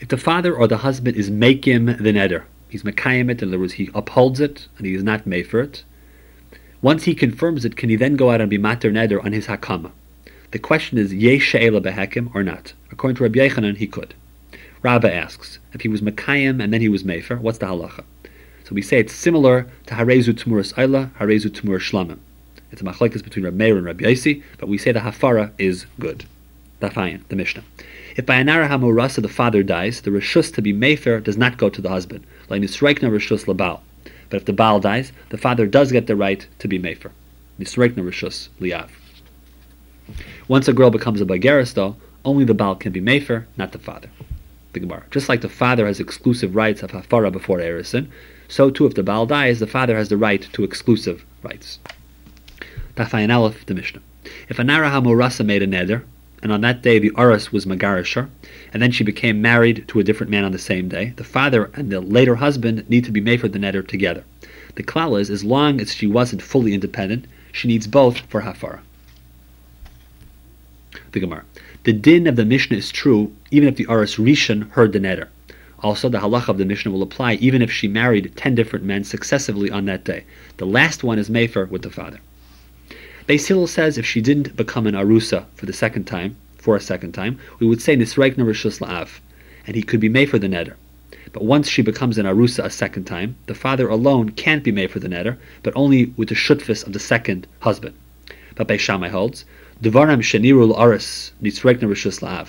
If the father or the husband is making the neder, he's mekayim it, in other words, he upholds it, and he is not made for it. Once he confirms it, can he then go out and be mater neder on his hakama? The question is, yesh she'ela behekim or not? According to Rabbi Yochanan, he could. Rabba asks, if he was mekayim and then he was mefer, what's the halacha? So we say it's similar to harezu tmuras ayla, harezu tmur shlamim. It's a machlekes between Rabbi Meir and Rabbi Yossi, but we say the hafara is good. Dafayan, the Mishnah. If by anara hamurasa the father dies, the rishus to be mefer does not go to the husband, like nisreikna rishus labal. But if the baal dies, the father does get the right to be mefer. Nisreikna rishus liav. Once a girl becomes a bageris, though, only the baal can be mefer, not the father. The Gemara. Just like the father has exclusive rights of hafara before erison, so too if the baal dies, the father has the right to exclusive rights. Tafayin Aleph, the Mishnah. If a Nara Hamurasa made a neder, and on that day the Aras was Magarisher, and then she became married to a different man on the same day, the father and the later husband need to be made for the neder together. The klal is, as long as she wasn't fully independent, she needs both for hafara. The Gemara. The din of the Mishnah is true even if the Aras Rishon heard the neder. Also, the halacha of the Mishnah will apply even if she married ten different men successively on that day. The last one is mefer with the father. Hillel says if she didn't become an arusa for the second time, for a second time, we would say nisreikna rishus la'av, and he could be made for the neder. But once she becomes an arusa a second time, the father alone can't be made for the neder, but only with the shutfis of the second husband. But Beis Shammai holds, devaram shenirul aris nisreikna rishus la'av.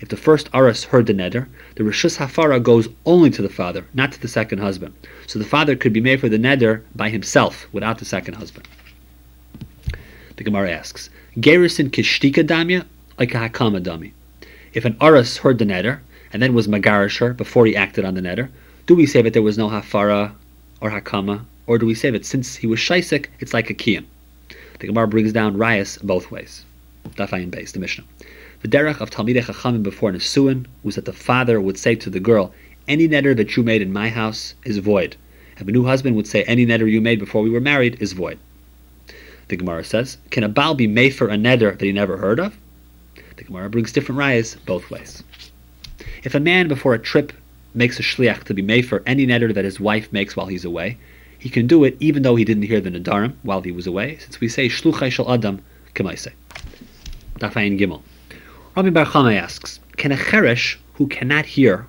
If the first aris heard the neder, the rishus hafara goes only to the father, not to the second husband. So the father could be made for the neder by himself, without the second husband. The Gemara asks, Gerison kishtika damya, like a hakama dami. If an aris heard the neder, and then was magarisher before he acted on the neder, do we say that there was no hafara or hakama, or do we say that since he was shaisik, it's like a kiyam? The Gemara brings down rayas both ways. Dafayin base, the Mishnah. The derech of Talmidei Chachamim before Nesuin was that the father would say to the girl, any neder that you made in my house is void. And the new husband would say, any neder you made before we were married is void the Gemara says. Can a Baal be made for a neder that he never heard of? The Gemara brings different rayas both ways. If a man before a trip makes a shliach to be made for any neder that his wife makes while he's away, he can do it even though he didn't hear the nedarim while he was away, since we say shluchai shel adam kemaise. Dafayin Gimel. Rabbi Bar asks, can a cheresh who cannot hear,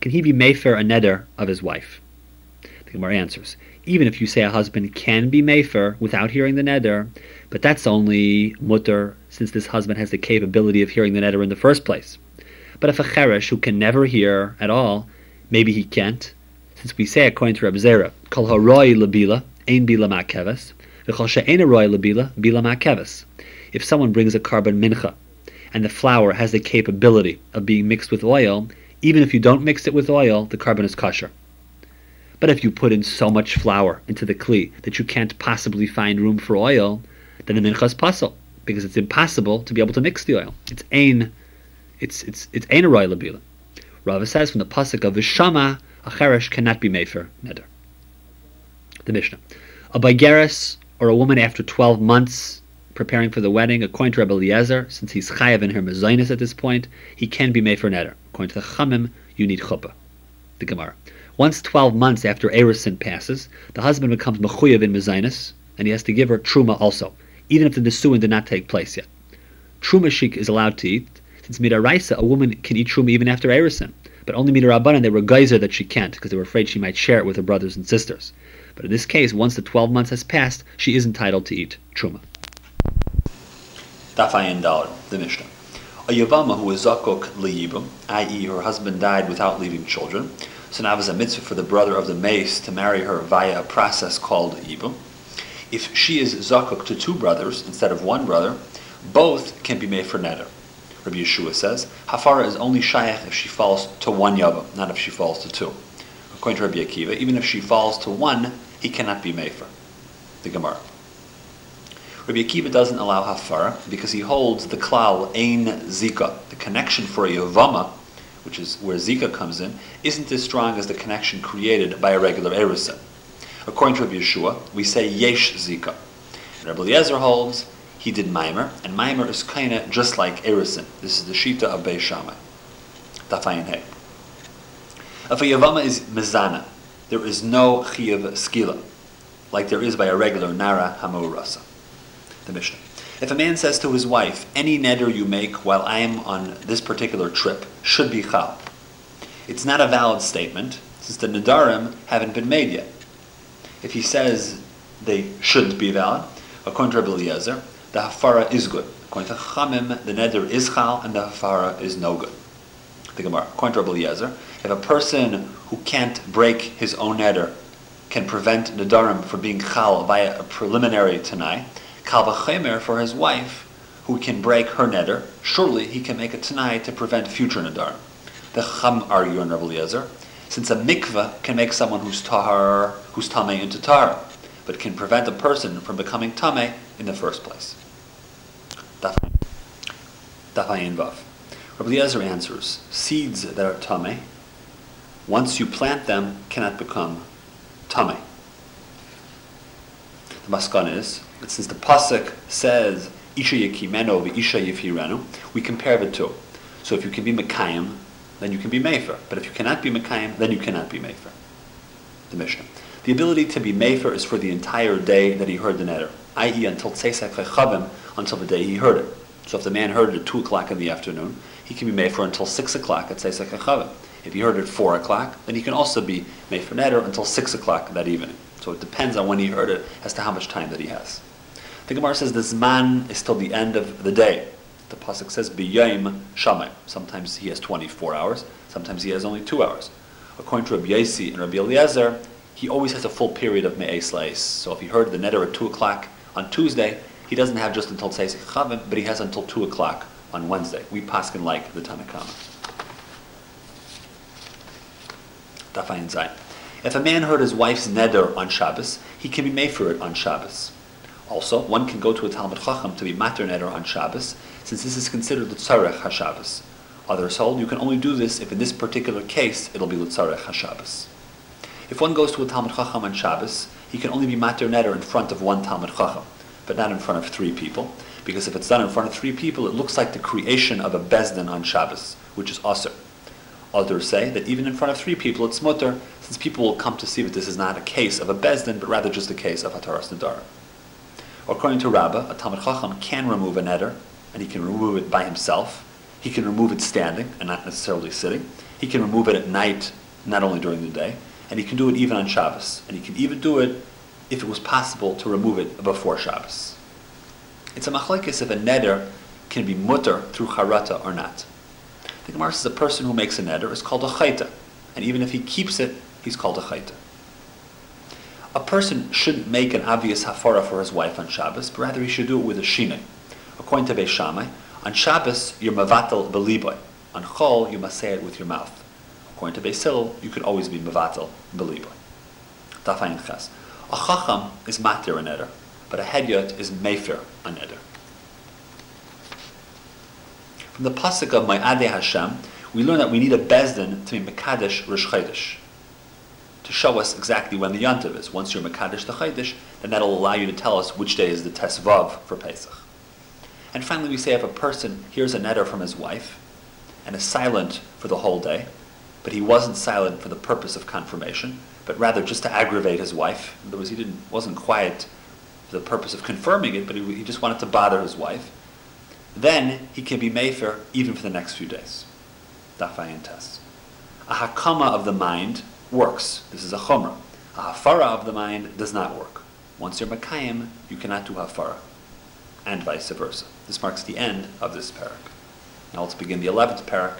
can he be made for a neder of his wife? The Gemara answers, even if you say a husband can be mefer without hearing the neder, but that's only mutter since this husband has the capability of hearing the neder in the first place. But if a cheresh who can never hear at all, maybe he can't, since we say according to Reb Zera, kol haroi labila ein bila ma'keves, v'chol she'ena roi labila bila ma'keves. If someone brings a karban mincha, and the flour has the capability of being mixed with oil, even if you don't mix it with oil, the karban is kosher. But if you put in so much flour into the kli that you can't possibly find room for oil, then the mincha is pasul because it's impossible to be able to mix the oil. It's ain, it's it's it's ain aroy labila. Rava says from the pasuk of Vishama, a cheresh cannot be made for neder. The Mishnah, a bageris or a woman after twelve months preparing for the wedding, according to Rabbi Eliezer, since he's chayav in her mezainis at this point, he can be made for neder. According to the Chamim, you need chuppah. The Gemara. Once 12 months after Erisin passes, the husband becomes mechuyev in mezainis, and he has to give her truma also, even if the nesuin did not take place yet. Truma she is allowed to eat, since midaraisa, a woman can eat truma even after Erisin, but only midarabanan they were geyser that she can't, because they were afraid she might share it with her brothers and sisters. But in this case, once the 12 months has passed, she is entitled to eat truma. Dafayin Dalar, the Mishnah. A Yavama who was zakok liyibum, i.e., her husband died without leaving children, so now there's a mitzvah for the brother of the meis to marry her via a process called yibum. If she is zakuk to two brothers instead of one brother, both can be made for neder. Rabbi Yeshua says, Hafara is only shayach if she falls to one yavam, not if she falls to two. According to Rabbi Akiva, even if she falls to one, he cannot be made for. The Gemara. Rabbi Akiva doesn't allow hafara because he holds the klal ein zika, the connection for a yavama, which is where zika comes in, isn't as strong as the connection created by a regular erusin. According to Rabbi Yeshua, we say yesh zika. Rabbi Eliezer holds, he did Maimer, and Maimer is kind of just like Erisin. This is the Shita of Beis Shammai. Dafayin Hey. If a Yavama is Mizana, there is no Chiyav Skila, like there is by a regular Nara Hamurasa. The Mishnah. If a man says to his wife, any neder you make while I am on this particular trip should be chal, it's not a valid statement since the nedarim haven't been made yet. If he says they shouldn't be valid, according to Rabbi Eliezer, the hafara is good. According to Chamim, the neder is chal and the hafara is no good. The Gemara, according to Rabbi Eliezer, if a person who can't break his own neder can prevent nedarim from being chal via a preliminary tanai, Kalvachemer for his wife, who can break her neder, surely he can make a tanai to prevent future nedar. The Cham argue in Rabbi since a mikveh can make someone who's tahar, who's tameh into tahar, but can prevent a person from becoming tameh in the first place. Dafayin Vav. Rabbi Eliezer answers, seeds that are tameh, once you plant them, cannot become tameh. The maskan is since the pasuk says Isha Yekimeno Isha Yifirenu, we compare the two. So if you can be Mekayim, then you can be Mefer. But if you cannot be Mekayim, then you cannot be Mefer. The Mishnah. The ability to be Mefer is for the entire day that he heard the neder, i.e. until Tzesak Chavim, until the day he heard it. So if the man heard it at 2 o'clock in the afternoon, he can be Mefer until 6 o'clock at Tzesak Chavim. If he heard it at 4 o'clock, then he can also be Mefer Neder until 6 o'clock that evening. So it depends on when he heard it as to how much time that he has. The Gemara says the Zman is till the end of the day. The Pasuk says, B'yayim Shamay. Sometimes he has 24 hours, sometimes he has only 2 hours. According to Rabbi Yossi and Rabbi Eliezer, he always has a full period of Me'ez Leis. So if he heard the neder at 2 o'clock on Tuesday, he doesn't have just until Tzeisik Chavim, but he has until 2 o'clock on Wednesday. We paskin like the Zayin. If a man heard his wife's neder on Shabbos, he can be made for it on Shabbos. Also, one can go to a Talmid Chacham to be mater neder on Shabbos, since this is considered the tzarech HaShabbos. Others hold you can only do this if in this particular case it'll be the tzarech HaShabbos. If one goes to a Talmid Chacham on Shabbos, he can only be mater neder in front of one Talmid Chacham, but not in front of three people, because if it's done in front of three people, it looks like the creation of a bezdin on Shabbos, which is aser. Others say that even in front of three people, it's mutter, since people will come to see that this is not a case of a bezdin, but rather just a case of hataras nadar. According to Rabbah, a Talmid Chacham can remove a neder, and he can remove it by himself. He can remove it standing and not necessarily sitting. He can remove it at night, not only during the day, and he can do it even on Shabbos. And he can even do it if it was possible to remove it before Shabbos. It's a machlekes if a neder can be mutter through charata or not. The Gemara says a person who makes a neder is called a chayta, and even if he keeps it, he's called a chayta. A person shouldn't make an obvious hafara for his wife on Shabbos, but rather he should do it with a shinei. According to Beis Shammai, on Shabbos you're mavatel beliboy. On Chol you must say it with your mouth. According to Beis Hillel, you could always be mavatel beliboy. Tafayin ches. A chacham is matir an eder, but a hedyot is mefer an eder. From the pasuk of my Ma'adeh Hashem, we learn that we need a bezdin to be mekadesh rish to show us exactly when the Yantiv is. Once you're Makadish the Chaydish, then that'll allow you to tell us which day is the Tesvav for Pesach. And finally, we say if a person hears a neder from his wife and is silent for the whole day, but he wasn't silent for the purpose of confirmation, but rather just to aggravate his wife. In other words, he didn't, wasn't quiet for the purpose of confirming it, but he, he just wanted to bother his wife. Then he can be Mefer even for the next few days. Dafayin test. A hakama of the mind works. This is a chumrah. A hafara of the mind does not work. Once you're makayim, you cannot do hafara, and vice versa. This marks the end of this parak. Now let's begin the eleventh parak,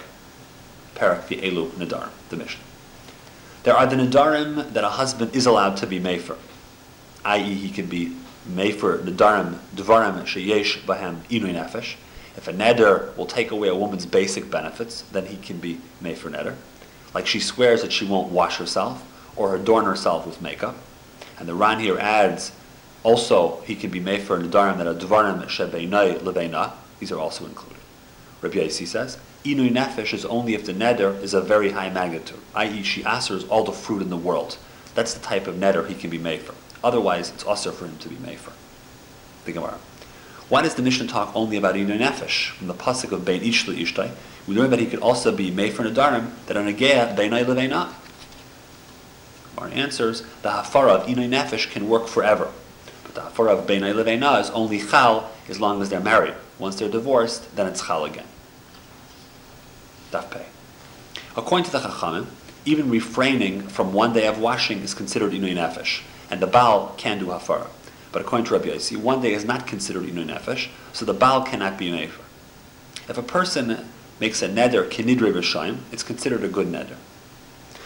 parak the elu the mission. There are the nadarim that a husband is allowed to be mefer, i.e., he can be mefer nadarim dvarim sheyesh bahem inu nefesh. If a neder will take away a woman's basic benefits, then he can be mefer neder like she swears that she won't wash herself or adorn herself with makeup. And the Ran here adds, also he can be made for nedarim that are dvarim shebeinai lebeina. These are also included. Rabbi Yossi says, inui nefesh is only if the neder is a very high magnitude, i.e., she asers all the fruit in the world. That's the type of neder he can be made for. Otherwise, it's also for him to be made for. The Gemara. Why does the Mishnah talk only about Inay Nefesh? From the pasuk of Bein Ish Ishtai, we learn that he could also be Mefer Nadarim, that on a Geah, Beinay Leveina. Our answers, the Hafara of Inay Nefesh can work forever. But the Hafara of Beinay Leveina is only Chal as long as they're married. Once they're divorced, then it's Chal again. Daf Pei. According to the Chachamim, even refraining from one day of washing is considered Inay Nefesh, and the Baal can do Hafara. But according to Rabbi Yossi, one day is not considered Inay Nefesh, so the Baal cannot be Mefer. If a person makes a neder kinidre v'shayim, it's considered a good neder.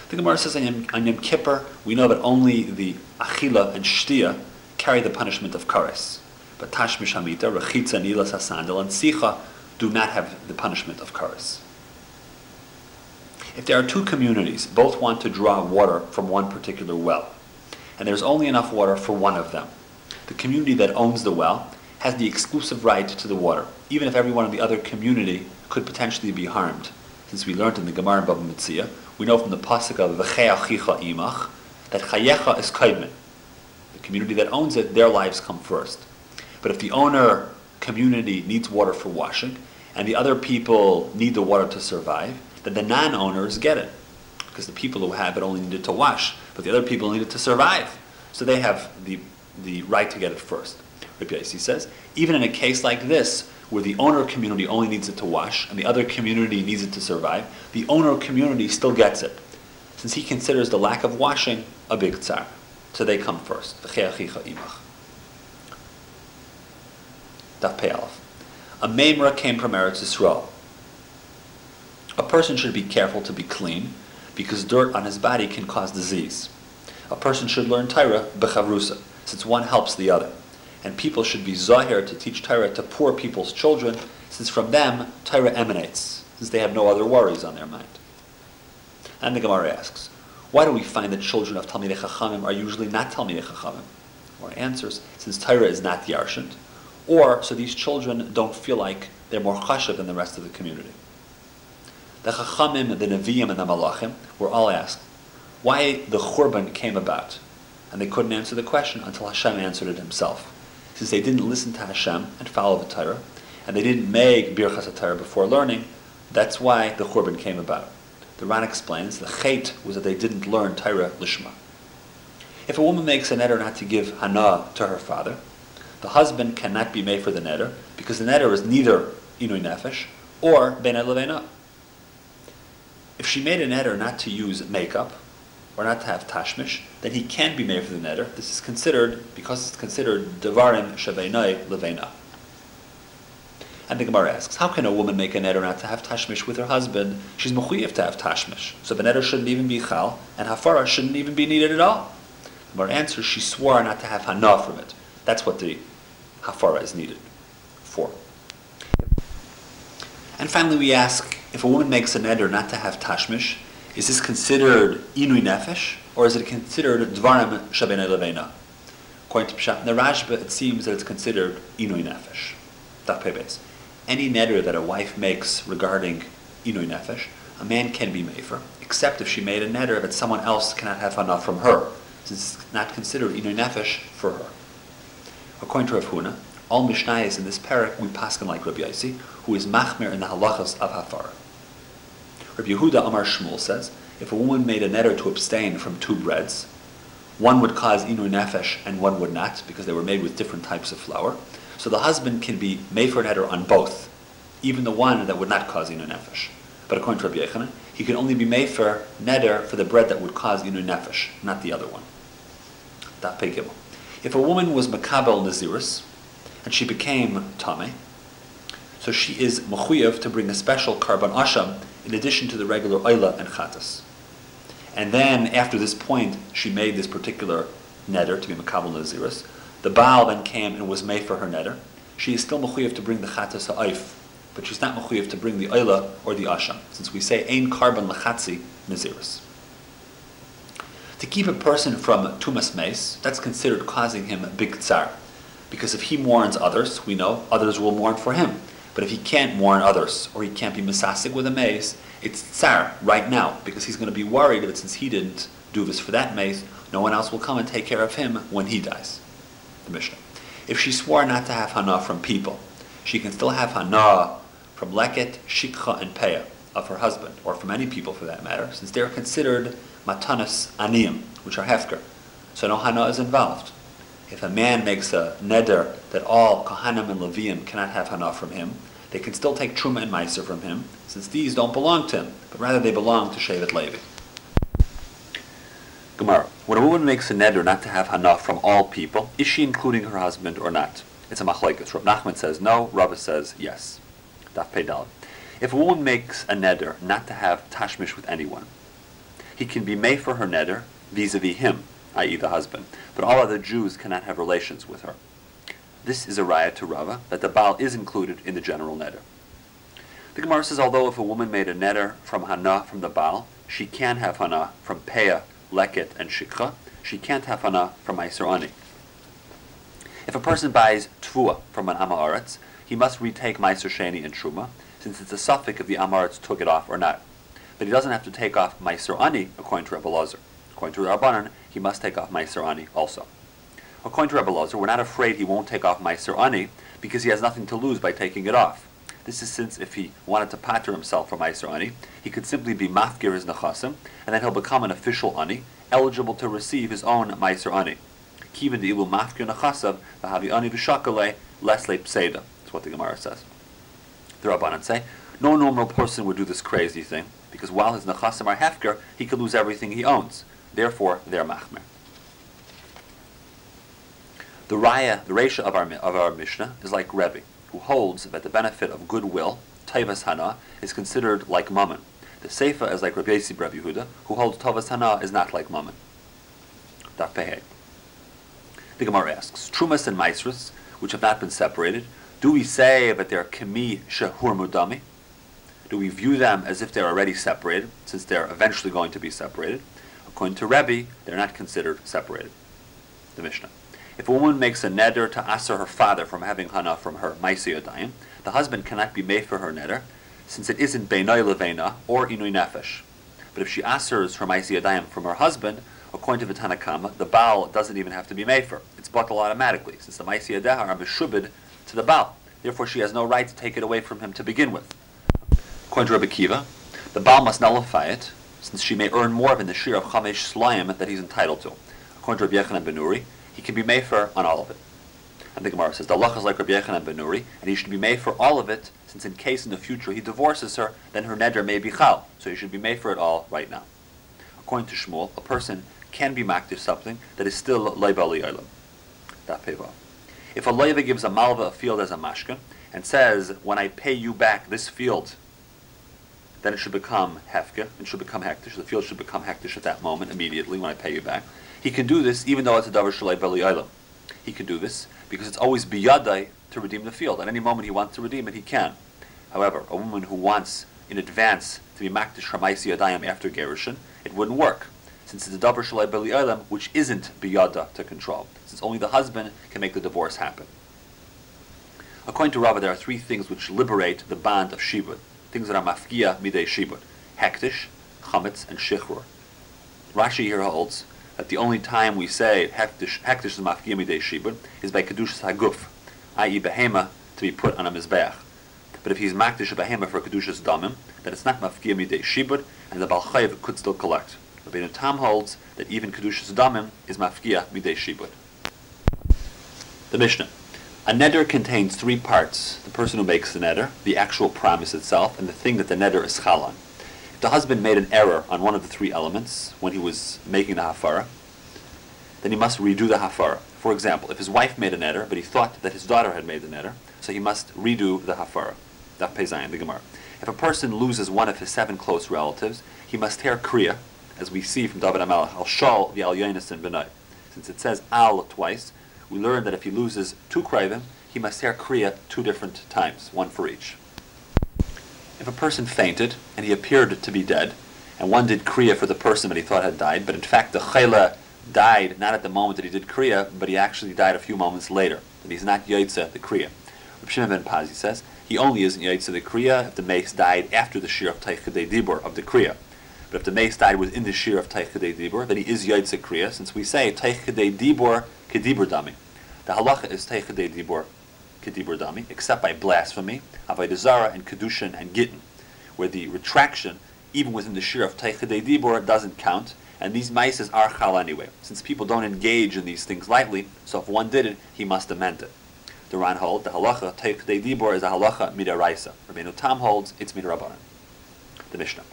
The Gemara says on Yom Kippur, we know that only the achila and shtia carry the punishment of kares. But tashmish hamita, rechitza, nilas hasandal, and sicha do not have the punishment of kares. If there are two communities, both want to draw water from one particular well, and there's only enough water for one of them, the community that owns the well has the exclusive right to the water, even if everyone in the other community could potentially be harmed. Since we learned in the Gemara in Baba Metzia, we know from the pasuk of V'cheachicha imach that chayecha is kaidmin. The community that owns it, their lives come first. But if the owner community needs water for washing, and the other people need the water to survive, then the non-owners get it. Because the people who have it only need it to wash, but the other people need it to survive. So they have the, the right to get it first. Rabbi Yossi says, even in a case like this, where the owner community only needs it to wash and the other community needs it to survive, the owner community still gets it, since he considers the lack of washing a big tsar. So they come first. A memra came from Eretz Yisrael. A person should be careful to be clean, because dirt on his body can cause disease. A person should learn Torah bechavrusa, since one helps the other and people should be zahir to teach Torah to poor people's children, since from them Torah emanates, since they have no other worries on their mind. And the Gemara asks, why do we find that children of Talmidei Chachamim are usually not Talmidei Chachamim? Or answers, since Torah is not Yarshant, or so these children don't feel like they're more chashav than the rest of the community. The Chachamim, the Nevi'im, and the Malachim were all asked why the Churban came about, and they couldn't answer the question until Hashem answered it himself since they didn't listen to Hashem and follow the Torah, and they didn't make Birchas Torah before learning, that's why the Churban came about. The Ran explains the chait was that they didn't learn Torah Lishma. If a woman makes a neder not to give hana to her father, the husband cannot be made for the neder because the neder is neither inui nefesh or ben levena. If she made a neder not to use makeup, or not to have tashmish, then he can be made for the neder. This is considered, because it's considered devarim shaveinai levena. And the Gemara asks, how can a woman make a neder not to have tashmish with her husband? She's mechuyev to have tashmish. So the neder shouldn't even be chal, and hafara shouldn't even be needed at all. The Gemara answers, she swore not to have hana from it. That's what the hafara is needed for. And finally we ask, if a woman makes a neder not to have tashmish, is this considered inui nefesh, or is it considered dvarim shabena levena? According to Pshat in the Rashba, it seems that it's considered inui nefesh. Pebes. Any neder that a wife makes regarding inui nefesh, a man can be for, except if she made a neder that someone else cannot have enough from her, since it's not considered inui nefesh for her. According to Rav Huna, all Mishnayos in this parak we paskin like Rabbi Yossi, who is machmir in the halachas of hafar. Rabbi Yehuda Amar Shmuel says, if a woman made a neder to abstain from two breads, one would cause inu nefesh and one would not, because they were made with different types of flour. So the husband can be made for neder on both, even the one that would not cause inu nefesh. But according to Rabbi Yochanan, he can only be made for neder for the bread that would cause inu nefesh, not the other one. If a woman was makabel nazirus, and she became tame, so she is mechuyev to bring a special karban asham in addition to the regular oila and chatas. And then, after this point, she made this particular neder to be makabel naziris. The Baal then came and was made for her neder. She is still mechuyev to bring the chatas ha'if, but she's not mechuyev to bring the oila or the asham, since we say ein karban lechatzi naziris. To keep a person from tumas meis, that's considered causing him a big tsar. Because if he mourns others, we know others will mourn for him. But if he can't warn others, or he can't be misasik with a meis, it's tsar right now, because he's going to be worried that since he didn't do this for that meis, no one else will come and take care of him when he dies. The Mishnah. If she swore not to have hana from people, she can still have hana from leket, shikha, and peah of her husband, or from any people for that matter, since they are considered matanas aniyim, which are hefker. So no hana is involved. If a man makes a neder that all kohanim and leviim cannot have hana from him, they can still take truma and meiser from him, since these don't belong to him, but rather they belong to Shevet Levi. Gemara. When a woman makes a neder not to have hana from all people, is she including her husband or not? It's a machlekes. Rav Nachman says no, Rabbah says yes. Daf Pedal. If a woman makes a neder not to have tashmish with anyone, he can be made for her neder vis-a-vis him, i.e. the husband, but all other Jews cannot have relations with her. This is a raya to Rava that the Baal is included in the general neder. The Gemara says although if a woman made a neder from hana from the Baal, she can have hana from peah leket, and shikha, she can't have hana from Meiser Ani. If a person buys tvua from an Amaretz, he must retake Meiser Sheni and Truma, since it's a suffix if the Amaretz took it off or not. But he doesn't have to take off Meiser Ani, according to Rebbe Lazar. According to Rabbanan, he must take off Meiser Ani also. According to Rebbe Lazar, we're not afraid he won't take off Meiser Ani because he has nothing to lose by taking it off. This is since if he wanted to pater himself from Meiser Ani, he could simply be mafgir his nechasim, and then he'll become an official Ani, eligible to receive his own Meiser Ani. Kivin de ilu mafgir nechasav, v'havi Ani v'shakale, lesle pseida. That's what the Gemara says. The Rabbanan say, no normal person would do this crazy thing, because while his nechasim are hefker, he could lose everything he owns. Therefore, they're machmer. The raya, the resha of our, of our Mishnah is like Rebbe who holds that the benefit of goodwill, Taivas Hana, is considered like Mammon. The Seifa is like Rabbi Yossi Rabbi Yehuda, who holds Tavas Hana is not like Mammon. Daf The Gemara asks, Trumas and Maisrus, which have not been separated, do we say that they're Kemi Shahur Mudami? Do we view them as if they're already separated, since they're eventually going to be separated? According to Rebbe, they're not considered separated. The Mishnah. If a woman makes a neder to aser her father from having hana from her maisi the husband cannot be made for her neder, since it isn't beinay levena or inui nefesh. But if she asers her maisi from her husband, according to the Tanakama, the Baal doesn't even have to be made for. It's bottled automatically, since the maisi are meshubid to the Baal. Therefore, she has no right to take it away from him to begin with. According to Rabbi Kiva, the Baal must nullify it, since she may earn more than the shir of chamesh slayim that he's entitled to. According to Rabbi Yochanan Benuri, he can be mefer on all of it. And the Gemara says, the Allah is like Rabbi Yochanan Benuri, and he should be made for all of it, since in case in the future he divorces her, then her neder may be chal. So he should be made for it all right now. According to Shmuel, a person can be makdish something that is still leibali olam. If a loiva gives a malva a field as a mashka, and says, when I pay you back this field, then it should become hefka, it should become hektish, the field should become hektish at that moment, immediately, when I pay you back. He can do this even though it's a davar shalei beli olam. He can do this because it's always biyadai to redeem the field. At any moment he wants to redeem it, he can. However, a woman who wants in advance to be makdish ramaisi yadayim after gerushin, it wouldn't work since it's a davar shalei beli olam, which isn't biyada to control. Since only the husband can make the divorce happen. According to Rava, there are three things which liberate the bond of shibud, things that are mafkia midei shibud: hektish, chametz, and shichrur. Rashi here holds that the only time we say hektish hektish mafkia midei shibud is by kedushas haguf, i.e. behema to be put on a mizbeach. But if he's makdish a behema for kedushas damim, then it's not mafkia midei shibud, and the balchayev could still collect. Rabbeinu Tam holds that even kedushas damim is mafkia midei shibud. The Mishnah. A neder contains three parts: the person who makes the neder, the actual promise itself, and the thing that the neder is chalan the husband made an error on one of the three elements when he was making the hafara, then he must redo the hafara. For example, if his wife made a neder, but he thought that his daughter had made the neder, so he must redo the hafara. Daf Pezayin, the Gemara. If a person loses one of his seven close relatives, he must tear kriya, as we see from David Amelech, al shal the al yonis and benai. Since it says al twice, we learn that if he loses two krivim, he must tear kriya two different times, one for each. If a person fainted and he appeared to be dead, and one did kriya for the person that he thought had died, but in fact the chayla died not at the moment that he did kriya, but he actually died a few moments later. And he's not yaitza the kriya. Reb Shimon ben Pazi says he only isn't yaitza the kriya if the meis died after the shir of teichadei dibur of the kriya. But if the meis died within the shir of teichadei dibur, then he is yaitza kriya, since we say teichadei dibur kedibur dami. The halacha is teichadei dibor kedibur dami, except by blasphemy, avodah zara, and kedushin and gittin, where the retraction, even within the shir of teichadei dibor, doesn't count, and these maises are chal anyway. Since people don't engage in these things lightly, so if one did it, he must amend it. The Ran hold the halacha teichadei dibor is a halacha midaraisa. Rabbeinu Tam holds it's midarabanan. The Mishnah.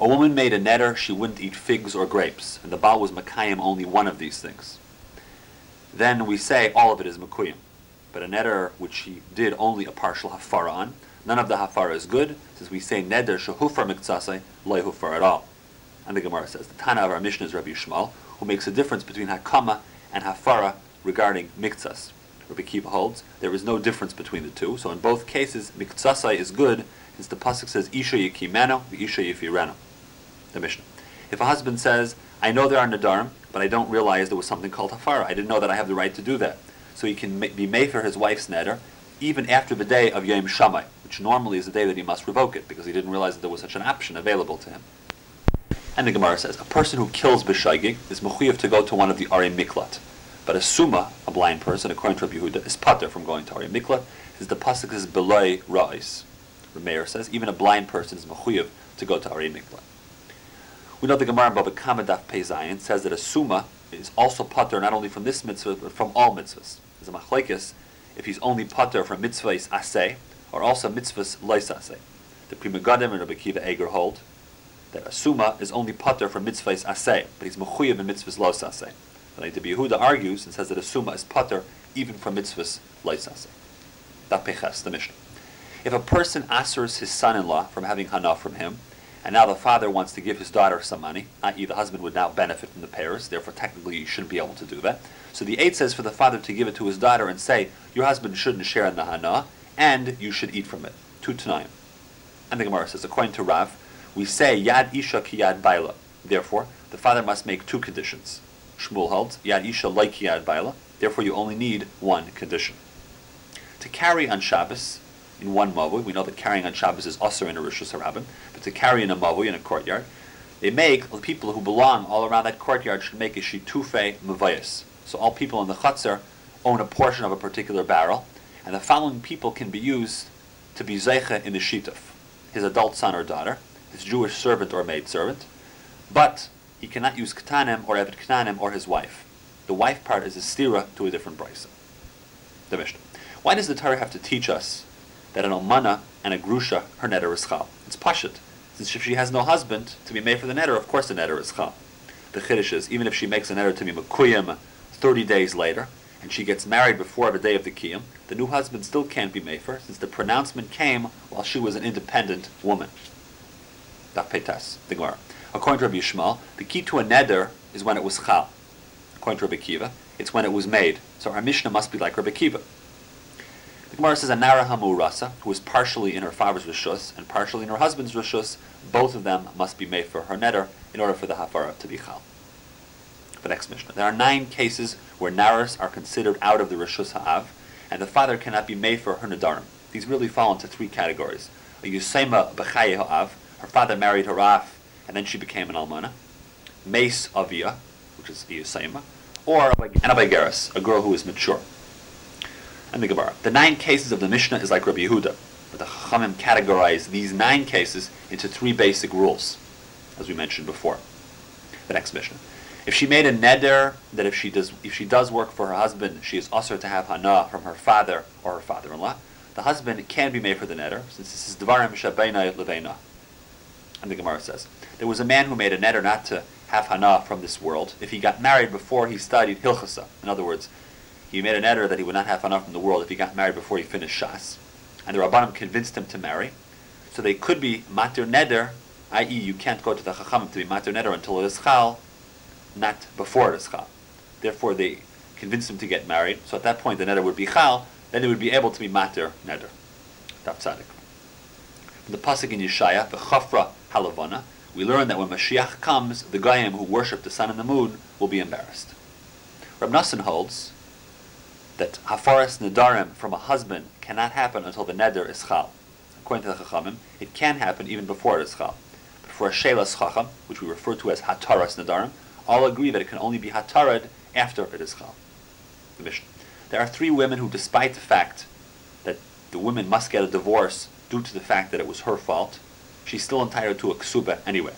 A woman made a neder she wouldn't eat figs or grapes, and the Baal was Makayim only one of these things. Then we say all of it is Makuyim. But a neder which he did only a partial hafara on, none of the hafara is good, since we say neder shehufar miktsasai, loy hufar at all. And the Gemara says, the Tana of our Mishnah is Rabbi Yishmael, who makes a difference between hakama and hafara regarding miktsas. Rabbi Kiva holds there is no difference between the two, so in both cases miktsasai is good, since the pasuk says isha yikimeno, isha yifireno the Mishnah. If a husband says, I know there are nadarim, but I don't realize there was something called hafara. I didn't know that I have the right to do that. So he can be made for his wife's neder, even after the day of Yom Shammai, which normally is the day that he must revoke it, because he didn't realize that there was such an option available to him. And the Gemara says, a person who kills b'shaygig is mechuyev to go to one of the Ari Miklat. But a suma, a blind person, according to Rabbi Yehuda, is pater from going to Ari Miklat, is the pasuk is beloy ra'is. Meir says, even a blind person is mechuyev to go to Ari Miklat. We know the Gemara in Baba Kama Daf Pei says that a suma is also putter not only from this mitzvah but from all mitzvahs. There's a machlekes if he's only putter from mitzvahs aseh or also mitzvahs lois aseh. The Pri Megadim and Rabbi Kiva Eger hold that a suma is only putter from mitzvahs aseh, but he's mechuyev in mitzvahs lois aseh. But Rabbi Yehuda argues and says that a suma is putter even from mitzvahs lois aseh. Daf Peches, the Mishnah. If a person asers his son-in-law from having hana from him, and now the father wants to give his daughter some money, i.e., the husband would now benefit from the payers, therefore, technically, you shouldn't be able to do that. So the eight says for the father to give it to his daughter and say, Your husband shouldn't share in the hana, and you should eat from it. Two to nine. And the Gemara says, according to Rav, we say Yad Isha ki Yad Baila. Therefore, the father must make two conditions. Shmuel holds Yad Isha like Yad Baila. Therefore, you only need one condition. To carry on Shabbos, in one mavui. We know that carrying on Shabbos is also in a Rishus Harabim, but to carry in a mavui in a courtyard, they make the people who belong all around that courtyard should make a shitufe mavayas. So all people in the chutzner own a portion of a particular barrel, and the following people can be used to be zeicha in the shituf: his adult son or daughter, his Jewish servant or maid servant, but he cannot use ketanim or evet ketanim or his wife. The wife part is a stira to a different brisa. The Mishnah. Why does the Torah have to teach us that an almana and a grusha, her neder is chal. It's pashut. Since if she has no husband to be made for the neder, of course the neder is chal. The chiddush is, even if she makes a neder to be makuyim 30 days later, and she gets married before the day of the kiyum, the new husband still can't be made for, since the pronouncement came while she was an independent woman. Daf the Gemara. According to Rabbi Yishmael, the key to a neder is when it was chal. According to Rabbi Kiva, it's when it was made. So our Mishnah must be like Rabbi Kiva. The Gemara says a Nara Hamurasa, who is partially in her father's rishus and partially in her husband's rishus, both of them must be made for her neder in order for the hafara to be chal. The next Mishnah. There are nine cases where naras are considered out of the rishus ha'av, and the father cannot be made for her nadarim. These really fall into three categories. A yusema b'chaye ha'av, her father married her off, and then she became an almana. Mace avia, which is a yusema, or an abaygeris, a girl who is mature and the Gemara. The nine cases of the Mishnah is like Rabbi Yehuda, but the Chachamim categorize these nine cases into three basic rules, as we mentioned before. The next Mishnah. If she made a neder that if she does if she does work for her husband, she is also to have hana from her father or her father-in-law. The husband can be made for the neder, since this is dvarim shabeina leveina. And the Gemara says there was a man who made a neder not to have hana from this world if he got married before he studied hilchasa. In other words, he made an error that he would not have fun enough from the world if he got married before he finished Shas. And the Rabbanim convinced him to marry. So they could be matir neder, i.e. you can't go to the Chachamim to be matir neder until it is chal, not before it is chal. Therefore they convinced him to get married. So at that point the neder would be chal, then they would be able to be matir neder. From the pasuk in Yeshaya, the chafra halavana, we learn that when Mashiach comes, the Goyim who worship the sun and the moon will be embarrassed. Rab Nassan holds that hafaras nedarim from a husband cannot happen until the neder is chal. According to the Chachamim, it can happen even before it is chal. But for a shelas chacham, which we refer to as hataras nedarim, all agree that it can only be hatarad after it is chal. the Mishnah. There are three women who, despite the fact that the woman must get a divorce due to the fact that it was her fault, she's still entitled to a ksuba anyway.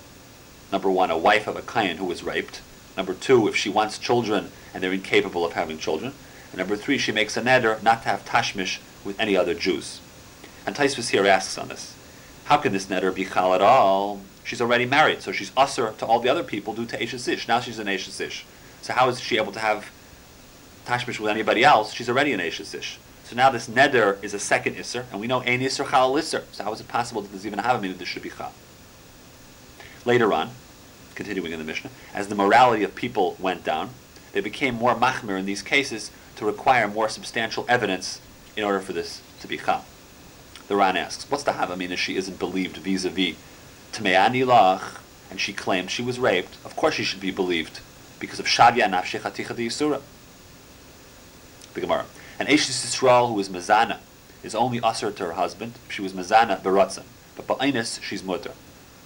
Number one, a wife of a kayan who was raped. Number two, if she wants children and they're incapable of having children. And number three, she makes a neder not to have tashmish with any other Jews. And Taisvis here asks on this, how can this neder be chal at all? She's already married, so she's usher to all the other people due to Eshes Ish. Now she's an Eshes Ish. So how is she able to have tashmish with anybody else? She's already an Eshes Ish. So now this neder is a second Isser, and we know Ein Isser Chal Isser. So how is it possible that there's even a Havamina that this should be Chal? Later on, continuing in the Mishnah, as the morality of people went down, they became more machmir in these cases to require more substantial evidence in order for this to be chal. The Ran asks, what's the if she isn't believed vis-a-vis Tme'ani lach, and she claims she was raped? Of course she should be believed, because of Shavya nafshech haticha yisura. The Gemara. An Eshes Yisrael who is mazana is only usher to her husband she was mazana beratzan, but ba'inus she's mutter.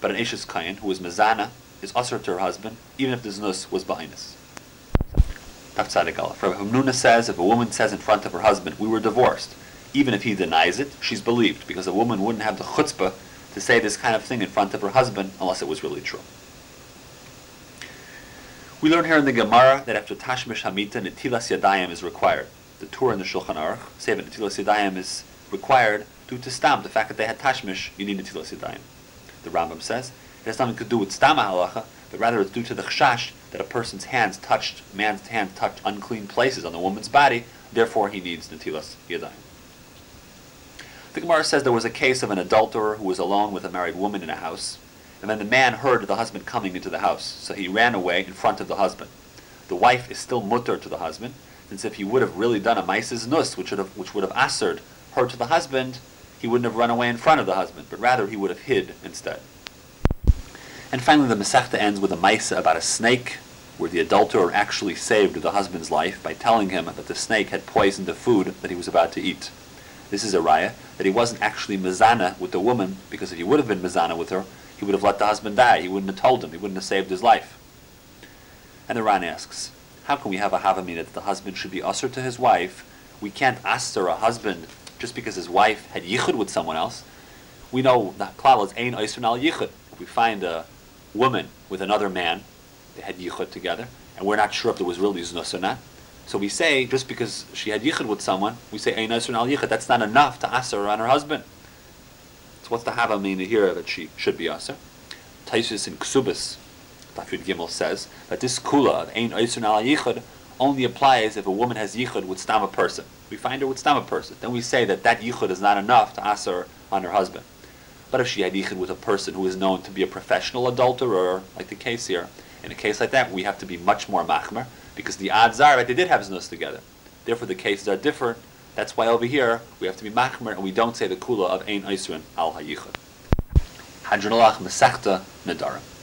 But an Eshes Kayan who is mazana is usher to her husband, even if the znus was ba'inus. Aleph. Rabbi Hamnuna says if a woman says in front of her husband, we were divorced, even if he denies it, she's believed, because a woman wouldn't have the chutzpah to say this kind of thing in front of her husband unless it was really true. We learn here in the Gemara that after Tashmish Hamita, Netilas Yadayim is required. The Torah in the Shulchan Aruch say that Netilas Yadayim is required due to Stam, the fact that they had Tashmish, you need Netilas Yadayim. The Rambam says it has nothing to do with Stam halacha, but rather it's due to the chashash that a person's hands touched, man's hands touched unclean places on the woman's body, therefore he needs Netilas Yadayim. The Gemara says there was a case of an adulterer who was alone with a married woman in a house, and then the man heard the husband coming into the house, so he ran away in front of the husband. The wife is still mutter to the husband, since if he would have really done a maises nus, which would have which would have assered her to the husband, he wouldn't have run away in front of the husband, but rather he would have hid instead. And finally, the Masechta ends with a maisa about a snake, where the adulterer actually saved the husband's life by telling him that the snake had poisoned the food that he was about to eat. This is a raya that he wasn't actually mizana with the woman, because if he would have been mizana with her, he would have let the husband die. He wouldn't have told him. He wouldn't have saved his life. And the Ran asks, how can we have a havamina that the husband should be usher to his wife? We can't aser a husband just because his wife had yichud with someone else. We know the klal is oiser al yichud. We find a woman with another man, they had yichud together, and we're not sure if there was really znus or not. So we say, just because she had yichud with someone, we say ein al yichud. That's not enough to aser on her husband. So what's the havamina here that she should be aser? Taisus in Ksubis, Dafyud Gimel says that this kula, ein oiser al yichud, only applies if a woman has yichud with stam a person. We find her with stam a person. Then we say that that yichud is not enough to aser on her husband. But if she had yichud with a person who is known to be a professional adulterer, like the case here, in a case like that, we have to be much more machmer, because the odds are that they did have znus together. Therefore, the cases are different. That's why over here, we have to be machmer, and we don't say the kula of ein oisrin al hayichud. Hadron Alach Masechta Nadarim.